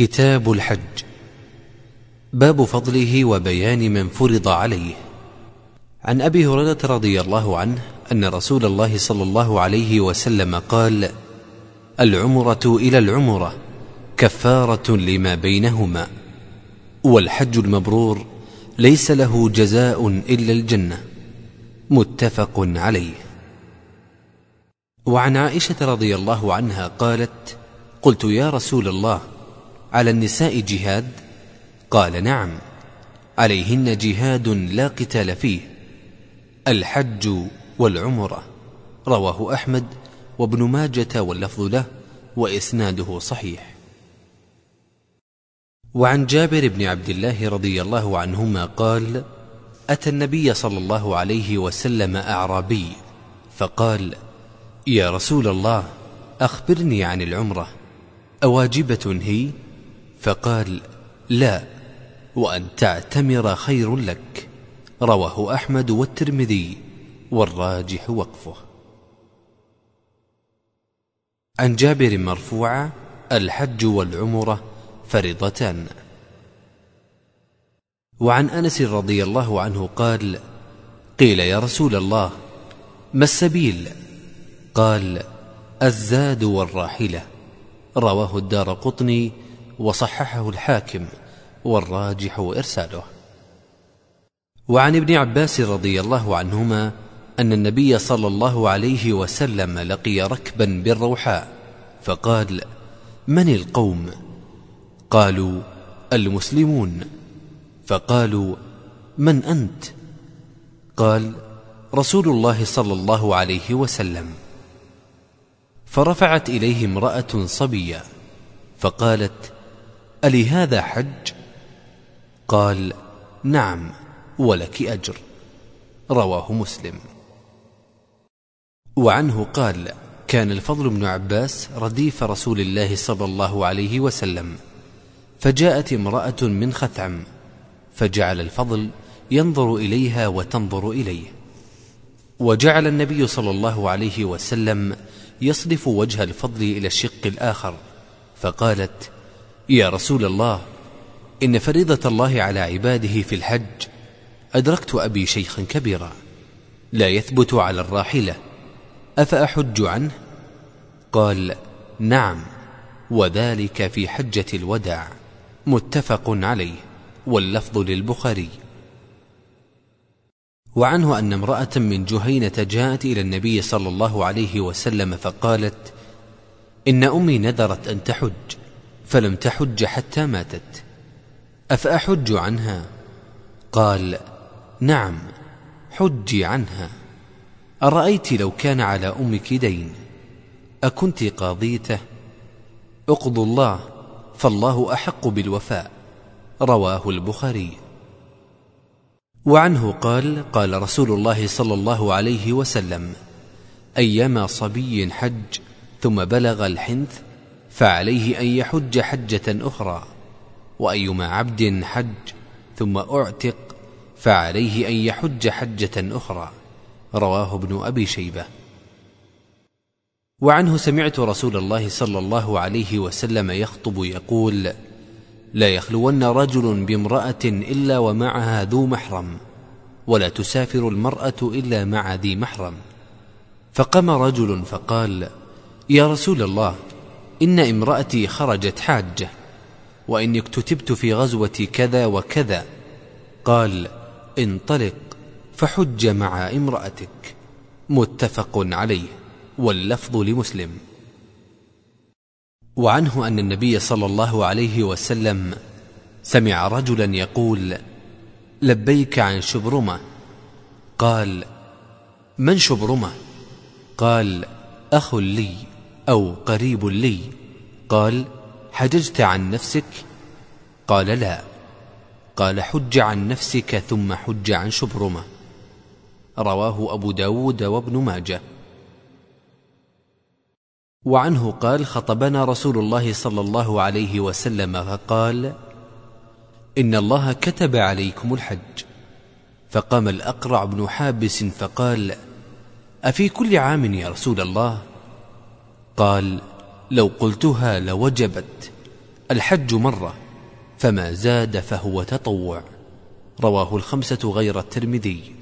كتاب الحج. باب فضله وبيان من فرض عليه. عن أبي هريرة رضي الله عنه أن رسول الله صلى الله عليه وسلم قال العمرة إلى العمرة كفارة لما بينهما والحج المبرور ليس له جزاء إلا الجنة. متفق عليه. وعن عائشة رضي الله عنها قالت قلت يا رسول الله على النساء جهاد؟ قال نعم عليهن جهاد لا قتال فيه الحج والعمرة. رواه أحمد وابن ماجة واللفظ له وإسناده صحيح. وعن جابر بن عبد الله رضي الله عنهما قال أتى النبي صلى الله عليه وسلم أعرابي فقال يا رسول الله أخبرني عن العمرة أواجبة هي؟ فقال لا وأن تعتمر خير لك. رواه أحمد والترمذي والراجح وقفه. عن جابر مرفوعا الحج والعمرة فرضتان. وعن أنس رضي الله عنه قال قيل يا رسول الله ما السبيل؟ قال الزاد والراحلة. رواه الدار قطني وصححه الحاكم والراجح إرساله. وعن ابن عباس رضي الله عنهما أن النبي صلى الله عليه وسلم لقي ركبا بالروحاء فقال من القوم؟ قالوا المسلمون. فقالوا من أنت؟ قال رسول الله صلى الله عليه وسلم. فرفعت إليه امرأة صبية فقالت ألهذا حج؟ قال نعم ولك أجر. رواه مسلم. وعنه قال كان الفضل بن عباس رديف رسول الله صلى الله عليه وسلم فجاءت امرأة من خثعم فجعل الفضل ينظر إليها وتنظر إليه. وجعل النبي صلى الله عليه وسلم يصرف وجه الفضل إلى الشق الآخر فقالت يا رسول الله إن فريضة الله على عباده في الحج أدركت أبي شيخا كبيرا لا يثبت على الراحلة أفأحج عنه؟ قال نعم وذلك في حجة الوداع متفق عليه واللفظ للبخاري. وعنه أن امرأة من جهينة جاءت إلى النبي صلى الله عليه وسلم فقالت إن أمي نذرت أن تحج فلم تحج حتى ماتت. أفأحج عنها؟ قال نعم حجي عنها. أرأيت لو كان على أمك دين؟ أكنت قاضيته؟ اقضوا الله فالله أحق بالوفاء. رواه البخاري. وعنه قال قال رسول الله صلى الله عليه وسلم أيما صبي حج ثم بلغ الحنث فعليه أن يحج حجة أخرى وأيما عبد حج ثم أعتق فعليه أن يحج حجة أخرى. رواه ابن أبي شيبة. وعنه سمعت رسول الله صلى الله عليه وسلم يخطب يقول لا يخلون رجل بامرأة إلا ومعها ذو محرم ولا تسافر المرأة إلا مع ذي محرم فقام رجل فقال يا رسول الله إن امرأتي خرجت حاجة وإني اكتتبت في غزوة كذا وكذا. قال انطلق فحج مع امرأتك. متفق عليه واللفظ لمسلم. وعنه أن النبي صلى الله عليه وسلم سمع رجلا يقول لبيك عن شبرمة. قال من شبرمة؟ قال أخ لي أو قريب لي. قال حججت عن نفسك؟ قال لا. قال حج عن نفسك ثم حج عن شبرمة. رواه أبو داود وابن ماجه. وعنه قال خطبنا رسول الله صلى الله عليه وسلم فقال إن الله كتب عليكم الحج. فقام الأقرع بن حابس فقال أفي كل عام يا رسول الله؟ قال لو قلتها لوجبت. الحج مرة فما زاد فهو تطوع. رواه الخمسة غير الترمذي.